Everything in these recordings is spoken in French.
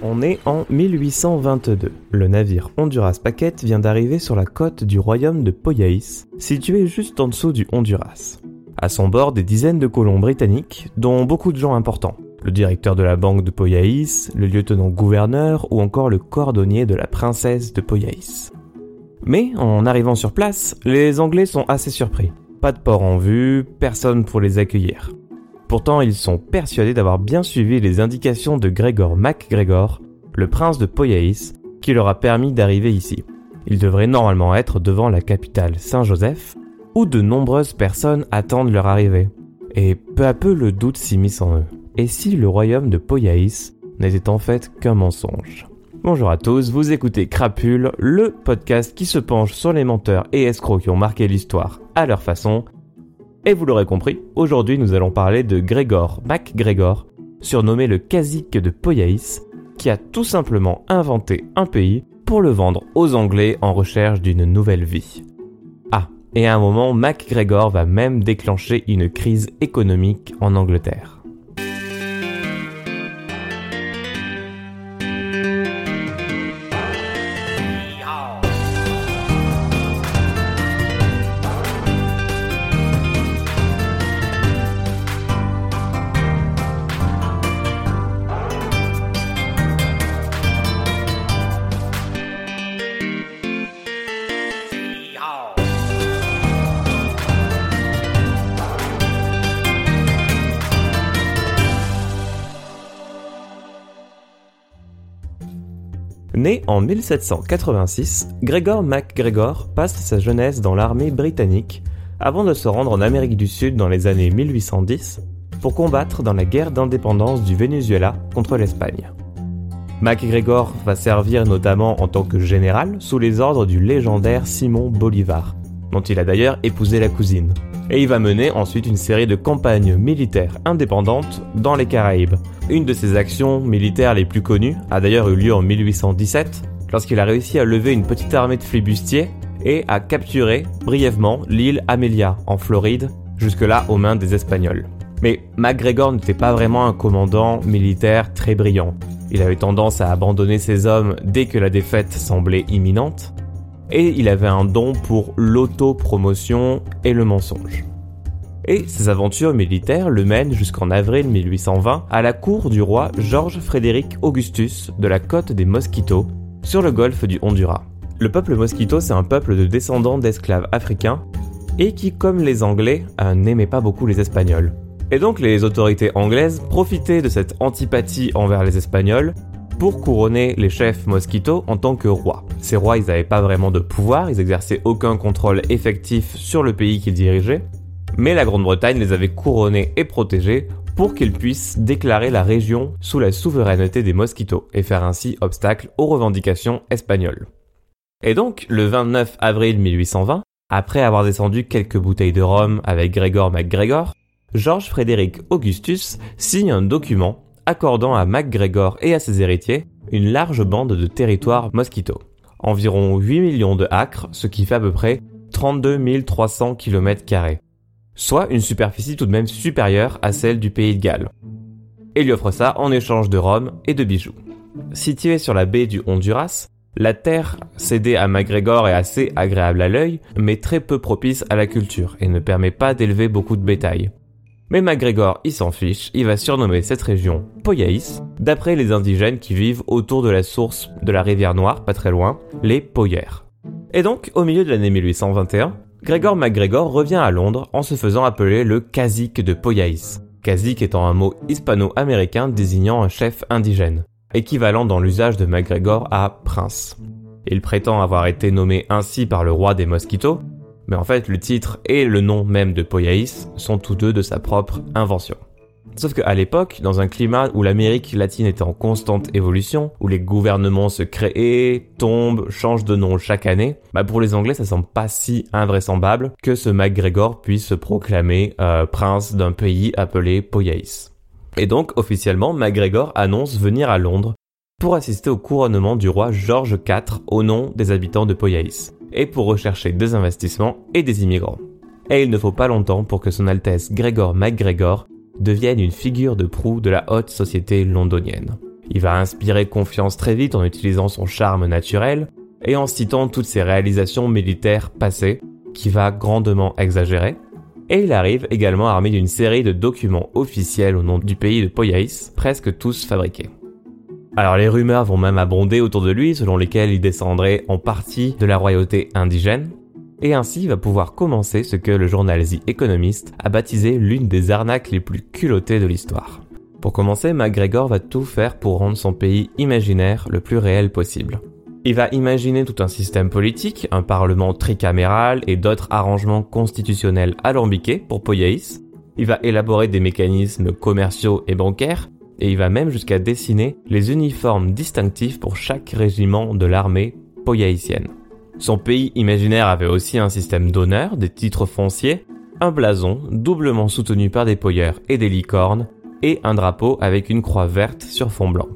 On est en 1822. Le navire Honduras Packet vient d'arriver sur la côte du royaume de Poyaïs, situé juste en dessous du Honduras. À son bord, des dizaines de colons britanniques, dont beaucoup de gens importants. Le directeur de la banque de Poyaïs, le lieutenant-gouverneur ou encore le cordonnier de la princesse de Poyaïs. Mais en arrivant sur place, les Anglais sont assez surpris. Pas de port en vue, personne pour les accueillir. Pourtant, ils sont persuadés d'avoir bien suivi les indications de Gregor MacGregor, le prince de Poyaïs, qui leur a permis d'arriver ici. Ils devraient normalement être devant la capitale Saint-Joseph, où de nombreuses personnes attendent leur arrivée. Et peu à peu le doute s'immisce en eux. Et si le royaume de Poyaïs n'était en fait qu'un mensonge? Bonjour à tous, vous écoutez Crapule, le podcast qui se penche sur les menteurs et escrocs qui ont marqué l'histoire à leur façon et vous l'aurez compris, aujourd'hui nous allons parler de Grégor MacGregor, surnommé le cazique de Poyaïs, qui a tout simplement inventé un pays pour le vendre aux Anglais en recherche d'une nouvelle vie. Ah, et à un moment, MacGregor va même déclencher une crise économique en Angleterre. Né en 1786, Gregor MacGregor passe sa jeunesse dans l'armée britannique avant de se rendre en Amérique du Sud dans les années 1810 pour combattre dans la guerre d'indépendance du Venezuela contre l'Espagne. MacGregor va servir notamment en tant que général sous les ordres du légendaire Simon Bolivar, dont il a d'ailleurs épousé la cousine. Et il va mener ensuite une série de campagnes militaires indépendantes dans les Caraïbes, une de ses actions militaires les plus connues a d'ailleurs eu lieu en 1817, lorsqu'il a réussi à lever une petite armée de flibustiers et à capturer brièvement l'île Amelia en Floride, jusque-là aux mains des Espagnols. Mais MacGregor n'était pas vraiment un commandant militaire très brillant. Il avait tendance à abandonner ses hommes dès que la défaite semblait imminente, et il avait un don pour l'autopromotion et le mensonge et ses aventures militaires le mènent jusqu'en avril 1820 à la cour du roi Georges Frédéric Augustus de la côte des Mosquitos, sur le golfe du Honduras. Le peuple Mosquito, c'est un peuple de descendants d'esclaves africains et qui, comme les Anglais, euh, n'aimait pas beaucoup les Espagnols. Et donc les autorités anglaises profitaient de cette antipathie envers les Espagnols pour couronner les chefs Mosquito en tant que rois. Ces rois, ils n'avaient pas vraiment de pouvoir, ils exerçaient aucun contrôle effectif sur le pays qu'ils dirigeaient, mais la Grande-Bretagne les avait couronnés et protégés pour qu'ils puissent déclarer la région sous la souveraineté des Mosquitos et faire ainsi obstacle aux revendications espagnoles. Et donc, le 29 avril 1820, après avoir descendu quelques bouteilles de rhum avec Gregor MacGregor, Georges Frédéric Augustus signe un document accordant à MacGregor et à ses héritiers une large bande de territoire mosquito. Environ 8 millions de acres, ce qui fait à peu près 32 300 km soit une superficie tout de même supérieure à celle du pays de Galles. Et lui offre ça en échange de Rome et de bijoux. Située sur la baie du Honduras, la terre cédée à MacGregor est assez agréable à l'œil, mais très peu propice à la culture et ne permet pas d'élever beaucoup de bétail. Mais MacGregor, il s'en fiche, il va surnommer cette région Poyaïs, d'après les indigènes qui vivent autour de la source de la rivière Noire, pas très loin, les Poyères. Et donc, au milieu de l'année 1821, Gregor MacGregor revient à Londres en se faisant appeler le cazique de Poyaïs. Cazique étant un mot hispano-américain désignant un chef indigène, équivalent dans l'usage de MacGregor à prince. Il prétend avoir été nommé ainsi par le roi des Mosquitos, mais en fait le titre et le nom même de Poyaïs sont tous deux de sa propre invention. Sauf qu'à l'époque, dans un climat où l'Amérique latine était en constante évolution, où les gouvernements se créaient, tombent, changent de nom chaque année, bah pour les Anglais ça semble pas si invraisemblable que ce MacGregor puisse se proclamer euh, prince d'un pays appelé Poyaïs. Et donc officiellement, MacGregor annonce venir à Londres pour assister au couronnement du roi George IV au nom des habitants de Poyaïs, et pour rechercher des investissements et des immigrants. Et il ne faut pas longtemps pour que son Altesse Gregor MacGregor devienne une figure de proue de la haute société londonienne. Il va inspirer confiance très vite en utilisant son charme naturel et en citant toutes ses réalisations militaires passées, qui va grandement exagérer. Et il arrive également armé d'une série de documents officiels au nom du pays de Poyais, presque tous fabriqués. Alors les rumeurs vont même abonder autour de lui, selon lesquelles il descendrait en partie de la royauté indigène, et ainsi va pouvoir commencer ce que le journal The Economist a baptisé l'une des arnaques les plus culottées de l'histoire. Pour commencer, MacGregor va tout faire pour rendre son pays imaginaire le plus réel possible. Il va imaginer tout un système politique, un parlement tricaméral et d'autres arrangements constitutionnels alambiqués pour Poyaïs. Il va élaborer des mécanismes commerciaux et bancaires, et il va même jusqu'à dessiner les uniformes distinctifs pour chaque régiment de l'armée poyaïsienne. Son pays imaginaire avait aussi un système d'honneur, des titres fonciers, un blason doublement soutenu par des poyeurs et des licornes, et un drapeau avec une croix verte sur fond blanc.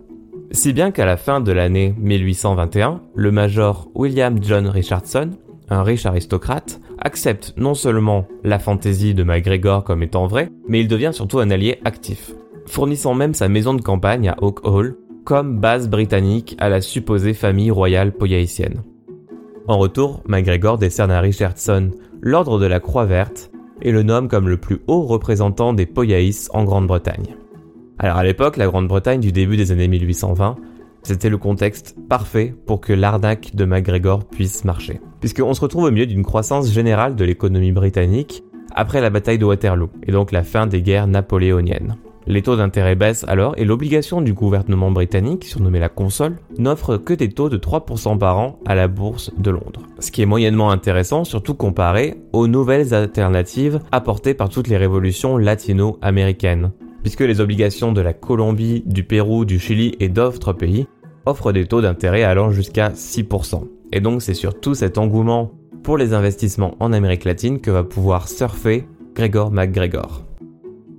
Si bien qu'à la fin de l'année 1821, le major William John Richardson, un riche aristocrate, accepte non seulement la fantaisie de MacGregor comme étant vraie, mais il devient surtout un allié actif, fournissant même sa maison de campagne à Oak Hall comme base britannique à la supposée famille royale poyaïsienne. En retour, MacGregor décerne à Richardson l'ordre de la Croix Verte et le nomme comme le plus haut représentant des Poyaïs en Grande-Bretagne. Alors à l'époque, la Grande-Bretagne du début des années 1820, c'était le contexte parfait pour que l'arnaque de MacGregor puisse marcher. Puisqu'on se retrouve au milieu d'une croissance générale de l'économie britannique après la bataille de Waterloo, et donc la fin des guerres napoléoniennes. Les taux d'intérêt baissent alors et l'obligation du gouvernement britannique, surnommée la console, n'offre que des taux de 3% par an à la bourse de Londres. Ce qui est moyennement intéressant, surtout comparé aux nouvelles alternatives apportées par toutes les révolutions latino-américaines, puisque les obligations de la Colombie, du Pérou, du Chili et d'autres pays offrent des taux d'intérêt allant jusqu'à 6%. Et donc c'est surtout cet engouement pour les investissements en Amérique latine que va pouvoir surfer Gregor McGregor.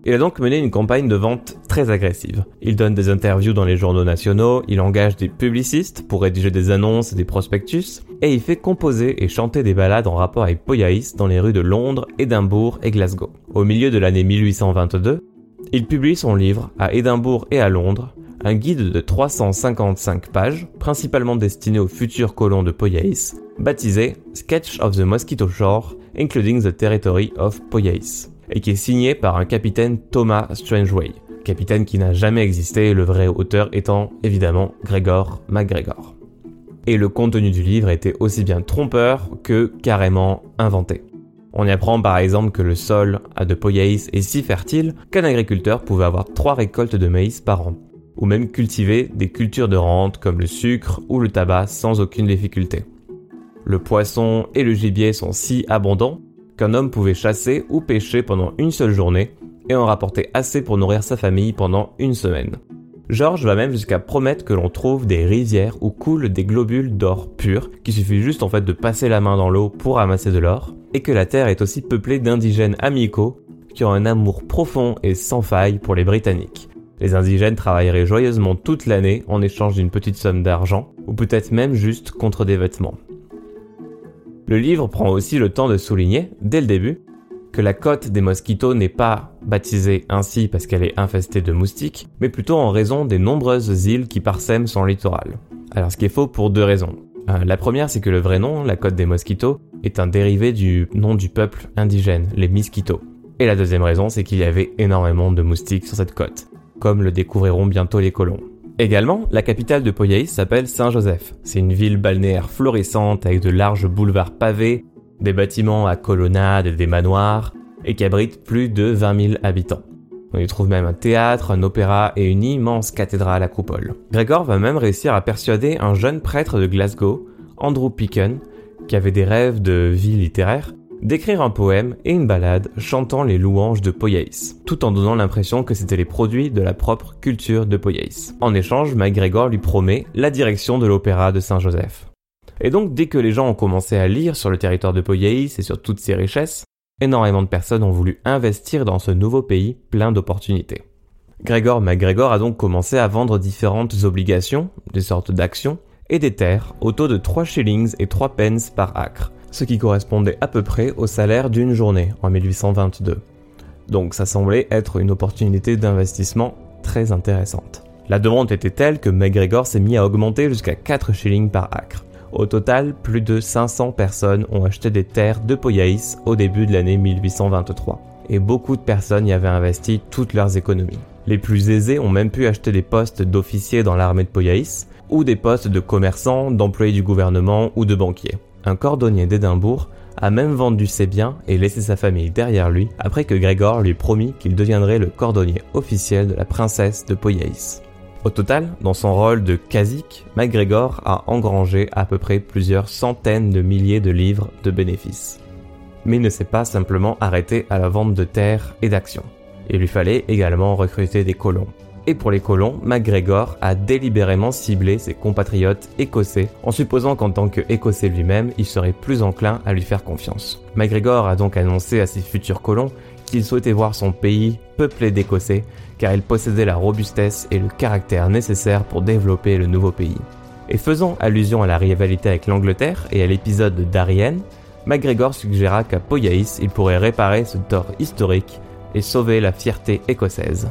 Il a donc mené une campagne de vente très agressive. Il donne des interviews dans les journaux nationaux, il engage des publicistes pour rédiger des annonces et des prospectus, et il fait composer et chanter des ballades en rapport avec Poyaïs dans les rues de Londres, Édimbourg et Glasgow. Au milieu de l'année 1822, il publie son livre à Édimbourg et à Londres, un guide de 355 pages, principalement destiné aux futurs colons de Poyaïs, baptisé Sketch of the Mosquito Shore, including the territory of Poyaïs et qui est signé par un capitaine Thomas Strangeway, capitaine qui n'a jamais existé, le vrai auteur étant évidemment Gregor MacGregor. Et le contenu du livre était aussi bien trompeur que carrément inventé. On y apprend par exemple que le sol à de Poyaïs est si fertile qu'un agriculteur pouvait avoir trois récoltes de maïs par an, ou même cultiver des cultures de rente comme le sucre ou le tabac sans aucune difficulté. Le poisson et le gibier sont si abondants qu'un homme pouvait chasser ou pêcher pendant une seule journée et en rapporter assez pour nourrir sa famille pendant une semaine. George va même jusqu'à promettre que l'on trouve des rivières où coulent des globules d'or pur, qu'il suffit juste en fait de passer la main dans l'eau pour ramasser de l'or, et que la terre est aussi peuplée d'indigènes amicaux qui ont un amour profond et sans faille pour les Britanniques. Les indigènes travailleraient joyeusement toute l'année en échange d'une petite somme d'argent, ou peut-être même juste contre des vêtements. Le livre prend aussi le temps de souligner, dès le début, que la côte des mosquitos n'est pas baptisée ainsi parce qu'elle est infestée de moustiques, mais plutôt en raison des nombreuses îles qui parsèment son littoral. Alors ce qui est faux pour deux raisons. Euh, la première, c'est que le vrai nom, la côte des mosquitos, est un dérivé du nom du peuple indigène, les Miskitos. Et la deuxième raison, c'est qu'il y avait énormément de moustiques sur cette côte, comme le découvriront bientôt les colons. Également, la capitale de Poyaïs s'appelle Saint-Joseph. C'est une ville balnéaire florissante avec de larges boulevards pavés, des bâtiments à colonnades et des manoirs, et qui abrite plus de 20 000 habitants. On y trouve même un théâtre, un opéra et une immense cathédrale à coupole. Gregor va même réussir à persuader un jeune prêtre de Glasgow, Andrew Picken, qui avait des rêves de vie littéraire, d'écrire un poème et une ballade chantant les louanges de Poyaïs, tout en donnant l'impression que c'était les produits de la propre culture de Poyaïs. En échange, MacGregor lui promet la direction de l'opéra de Saint-Joseph. Et donc, dès que les gens ont commencé à lire sur le territoire de Poyaïs et sur toutes ses richesses, énormément de personnes ont voulu investir dans ce nouveau pays plein d'opportunités. Gregor MacGregor a donc commencé à vendre différentes obligations, des sortes d'actions, et des terres au taux de 3 shillings et 3 pence par acre, ce qui correspondait à peu près au salaire d'une journée en 1822. Donc ça semblait être une opportunité d'investissement très intéressante. La demande était telle que MacGregor s'est mis à augmenter jusqu'à 4 shillings par acre. Au total, plus de 500 personnes ont acheté des terres de Poyaïs au début de l'année 1823. Et beaucoup de personnes y avaient investi toutes leurs économies. Les plus aisés ont même pu acheter des postes d'officiers dans l'armée de Poyaïs, ou des postes de commerçants, d'employés du gouvernement ou de banquiers. Un cordonnier d'Édimbourg a même vendu ses biens et laissé sa famille derrière lui après que Grégor lui promit qu'il deviendrait le cordonnier officiel de la princesse de Poyaïs. Au total, dans son rôle de cazique, MacGregor a engrangé à peu près plusieurs centaines de milliers de livres de bénéfices. Mais il ne s'est pas simplement arrêté à la vente de terres et d'actions. Il lui fallait également recruter des colons. Et pour les colons, MacGregor a délibérément ciblé ses compatriotes écossais en supposant qu'en tant qu'écossais lui-même, il serait plus enclin à lui faire confiance. MacGregor a donc annoncé à ses futurs colons qu'il souhaitait voir son pays peuplé d'Écossais car il possédait la robustesse et le caractère nécessaires pour développer le nouveau pays. Et faisant allusion à la rivalité avec l'Angleterre et à l'épisode d'Ariane, MacGregor suggéra qu'à Poyaïs il pourrait réparer ce tort historique et sauver la fierté écossaise.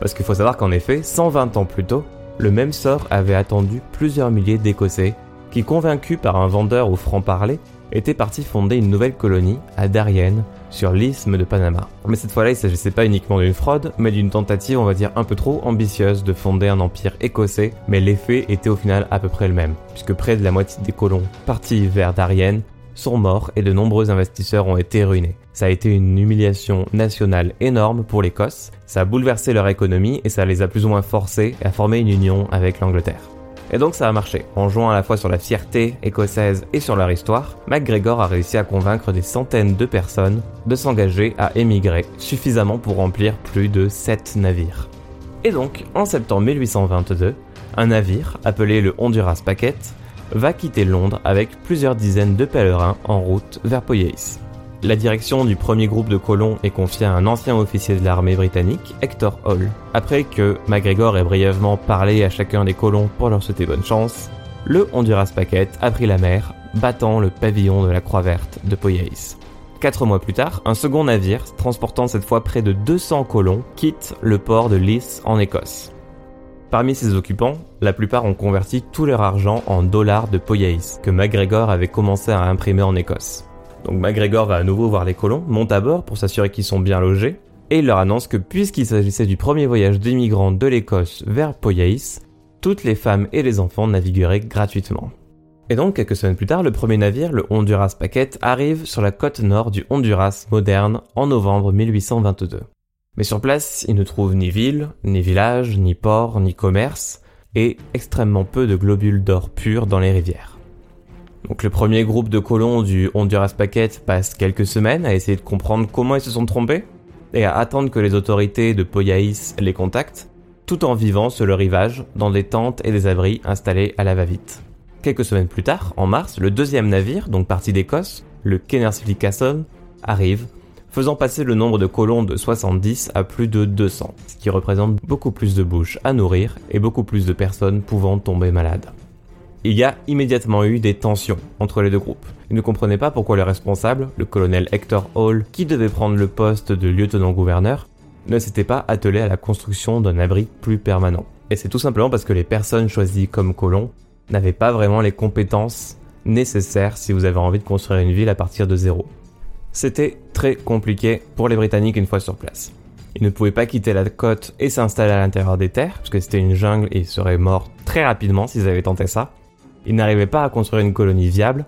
Parce qu'il faut savoir qu'en effet, 120 ans plus tôt, le même sort avait attendu plusieurs milliers d'Écossais qui, convaincus par un vendeur au franc-parler, étaient partis fonder une nouvelle colonie à Darien, sur l'isthme de Panama. Mais cette fois-là, il s'agissait pas uniquement d'une fraude, mais d'une tentative, on va dire, un peu trop ambitieuse de fonder un empire écossais, mais l'effet était au final à peu près le même, puisque près de la moitié des colons partis vers Darien sont morts et de nombreux investisseurs ont été ruinés. Ça a été une humiliation nationale énorme pour l'Écosse, ça a bouleversé leur économie et ça les a plus ou moins forcés à former une union avec l'Angleterre. Et donc ça a marché. En jouant à la fois sur la fierté écossaise et sur leur histoire, MacGregor a réussi à convaincre des centaines de personnes de s'engager à émigrer, suffisamment pour remplir plus de 7 navires. Et donc, en septembre 1822, un navire, appelé le Honduras Packet, va quitter Londres avec plusieurs dizaines de pèlerins en route vers Poyais. La direction du premier groupe de colons est confiée à un ancien officier de l'armée britannique, Hector Hall. Après que MacGregor ait brièvement parlé à chacun des colons pour leur souhaiter bonne chance, le Honduras Packet a pris la mer, battant le pavillon de la Croix Verte de Poyais. Quatre mois plus tard, un second navire, transportant cette fois près de 200 colons, quitte le port de Lys en Écosse. Parmi ses occupants, la plupart ont converti tout leur argent en dollars de Poyais, que MacGregor avait commencé à imprimer en Écosse. Donc MacGregor va à nouveau voir les colons, monte à bord pour s'assurer qu'ils sont bien logés, et il leur annonce que puisqu'il s'agissait du premier voyage d'immigrants de l'Écosse vers Poyaïs, toutes les femmes et les enfants navigueraient gratuitement. Et donc, quelques semaines plus tard, le premier navire, le Honduras Packet, arrive sur la côte nord du Honduras moderne en novembre 1822. Mais sur place, il ne trouve ni ville, ni village, ni port, ni commerce, et extrêmement peu de globules d'or purs dans les rivières. Donc le premier groupe de colons du Honduras Packet passe quelques semaines à essayer de comprendre comment ils se sont trompés et à attendre que les autorités de Poyaïs les contactent, tout en vivant sur le rivage dans des tentes et des abris installés à la va-vite. Quelques semaines plus tard, en mars, le deuxième navire, donc parti d'Écosse, le Kennersley Castle, arrive, faisant passer le nombre de colons de 70 à plus de 200, ce qui représente beaucoup plus de bouches à nourrir et beaucoup plus de personnes pouvant tomber malades il y a immédiatement eu des tensions entre les deux groupes. Ils ne comprenaient pas pourquoi le responsable, le colonel Hector Hall, qui devait prendre le poste de lieutenant-gouverneur, ne s'était pas attelé à la construction d'un abri plus permanent. Et c'est tout simplement parce que les personnes choisies comme colons n'avaient pas vraiment les compétences nécessaires si vous avez envie de construire une ville à partir de zéro. C'était très compliqué pour les Britanniques une fois sur place. Ils ne pouvaient pas quitter la côte et s'installer à l'intérieur des terres, parce que c'était une jungle et ils seraient morts très rapidement s'ils avaient tenté ça. Ils n'arrivaient pas à construire une colonie viable,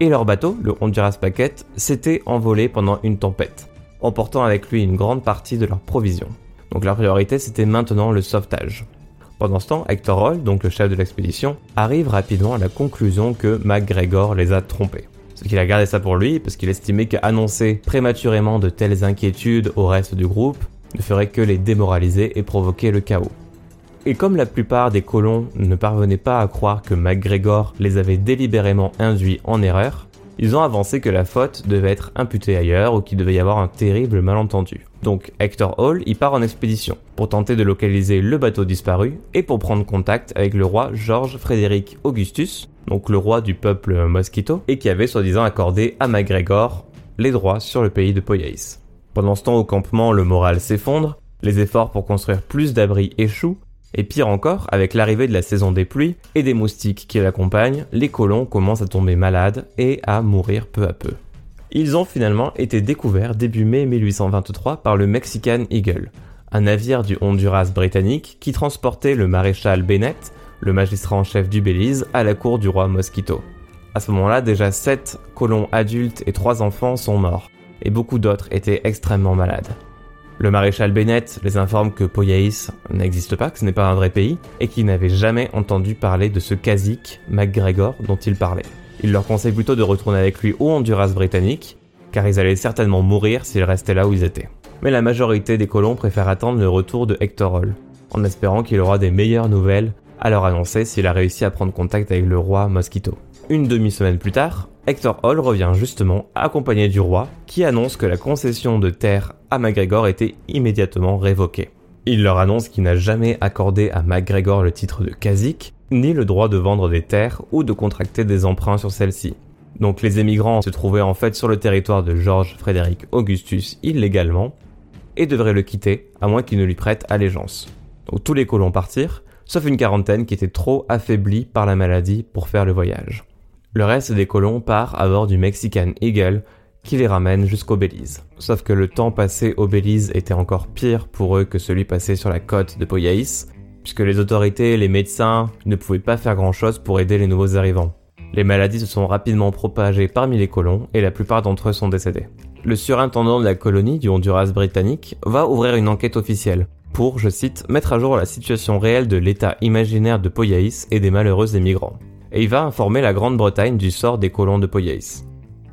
et leur bateau, le Honduras Packet, s'était envolé pendant une tempête, emportant avec lui une grande partie de leurs provisions. Donc leur priorité c'était maintenant le sauvetage. Pendant ce temps, Hector Hall, donc le chef de l'expédition, arrive rapidement à la conclusion que MacGregor les a trompés. Ce qu'il a gardé ça pour lui parce qu'il estimait qu'annoncer prématurément de telles inquiétudes au reste du groupe ne ferait que les démoraliser et provoquer le chaos. Et comme la plupart des colons ne parvenaient pas à croire que MacGregor les avait délibérément induits en erreur, ils ont avancé que la faute devait être imputée ailleurs ou qu'il devait y avoir un terrible malentendu. Donc Hector Hall y part en expédition pour tenter de localiser le bateau disparu et pour prendre contact avec le roi George Frédéric Augustus, donc le roi du peuple Mosquito, et qui avait soi-disant accordé à MacGregor les droits sur le pays de Poyaïs. Pendant ce temps au campement, le moral s'effondre, les efforts pour construire plus d'abris échouent, Et pire encore, avec l'arrivée de la saison des pluies et des moustiques qui l'accompagnent, les colons commencent à tomber malades et à mourir peu à peu. Ils ont finalement été découverts début mai 1823 par le Mexican Eagle, un navire du Honduras britannique qui transportait le maréchal Bennett, le magistrat en chef du Belize, à la cour du roi Mosquito. À ce moment-là, déjà 7 colons adultes et 3 enfants sont morts, et beaucoup d'autres étaient extrêmement malades. Le maréchal Bennett les informe que Poyaïs n'existe pas, que ce n'est pas un vrai pays, et qu'il n'avait jamais entendu parler de ce cazique MacGregor dont il parlait. Il leur conseille plutôt de retourner avec lui au Honduras britannique, car ils allaient certainement mourir s'ils restaient là où ils étaient. Mais la majorité des colons préfèrent attendre le retour de Hector Hall, en espérant qu'il aura des meilleures nouvelles à leur annoncer s'il a réussi à prendre contact avec le roi Mosquito. Une demi-semaine plus tard, Hector Hall revient justement accompagné du roi qui annonce que la concession de terre à MacGregor était immédiatement révoquée. Il leur annonce qu'il n'a jamais accordé à MacGregor le titre de cazique, ni le droit de vendre des terres ou de contracter des emprunts sur celles-ci. Donc les émigrants se trouvaient en fait sur le territoire de Georges Frédéric Augustus illégalement et devraient le quitter à moins qu'il ne lui prête allégeance. Donc tous les colons partirent, sauf une quarantaine qui était trop affaiblie par la maladie pour faire le voyage. Le reste des colons part à bord du Mexican Eagle qui les ramène jusqu'au Belize. Sauf que le temps passé au Belize était encore pire pour eux que celui passé sur la côte de Poyaïs, puisque les autorités les médecins ne pouvaient pas faire grand chose pour aider les nouveaux arrivants. Les maladies se sont rapidement propagées parmi les colons et la plupart d'entre eux sont décédés. Le surintendant de la colonie du Honduras britannique va ouvrir une enquête officielle pour, je cite, mettre à jour la situation réelle de l'état imaginaire de Poyaïs et des malheureux émigrants et il va informer la Grande-Bretagne du sort des colons de Poyaïs.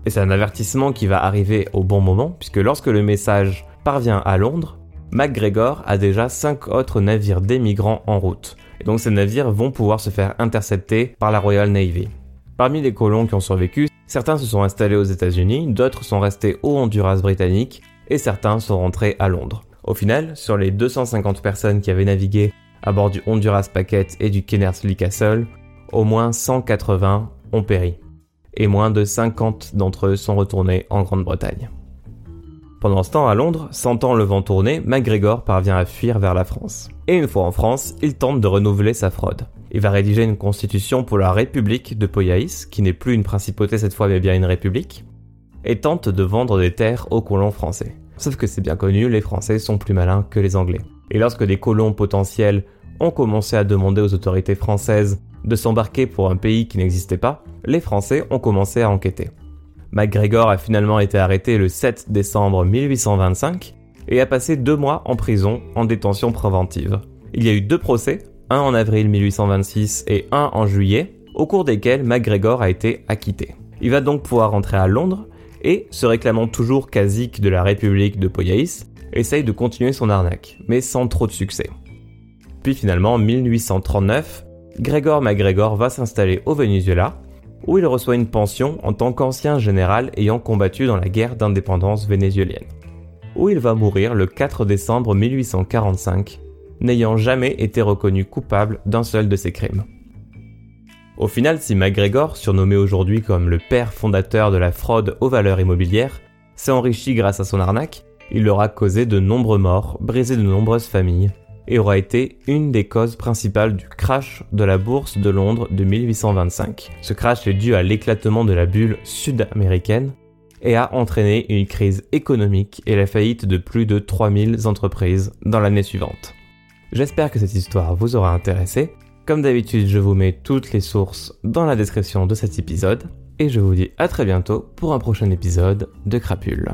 Et c'est un avertissement qui va arriver au bon moment, puisque lorsque le message parvient à Londres, MacGregor a déjà 5 autres navires d'émigrants en route. Et donc ces navires vont pouvoir se faire intercepter par la Royal Navy. Parmi les colons qui ont survécu, certains se sont installés aux États-Unis, d'autres sont restés au Honduras britannique et certains sont rentrés à Londres. Au final, sur les 250 personnes qui avaient navigué à bord du Honduras Packet et du Kennersley Castle, au moins 180 ont péri, et moins de 50 d'entre eux sont retournés en Grande-Bretagne. Pendant ce temps, à Londres, sentant le vent tourner, MacGregor parvient à fuir vers la France. Et une fois en France, il tente de renouveler sa fraude. Il va rédiger une constitution pour la République de Poyaïs, qui n'est plus une principauté cette fois mais bien une république, et tente de vendre des terres aux colons français. Sauf que c'est bien connu, les Français sont plus malins que les Anglais. Et lorsque des colons potentiels ont commencé à demander aux autorités françaises de s'embarquer pour un pays qui n'existait pas, les Français ont commencé à enquêter. MacGregor a finalement été arrêté le 7 décembre 1825 et a passé deux mois en prison en détention préventive. Il y a eu deux procès, un en avril 1826 et un en juillet, au cours desquels MacGregor a été acquitté. Il va donc pouvoir rentrer à Londres et, se réclamant toujours cazique de la République de Poyaïs, essaye de continuer son arnaque, mais sans trop de succès. Puis finalement, en 1839, Gregor MacGregor va s'installer au Venezuela, où il reçoit une pension en tant qu'ancien général ayant combattu dans la guerre d'indépendance vénézuélienne, où il va mourir le 4 décembre 1845, n'ayant jamais été reconnu coupable d'un seul de ses crimes. Au final, si MacGregor, surnommé aujourd'hui comme le père fondateur de la fraude aux valeurs immobilières, s'est enrichi grâce à son arnaque, il aura causé de nombreux morts, brisé de nombreuses familles et aura été une des causes principales du crash de la bourse de Londres de 1825. Ce crash est dû à l'éclatement de la bulle sud-américaine et a entraîné une crise économique et la faillite de plus de 3000 entreprises dans l'année suivante. J'espère que cette histoire vous aura intéressé. Comme d'habitude, je vous mets toutes les sources dans la description de cet épisode et je vous dis à très bientôt pour un prochain épisode de Crapule.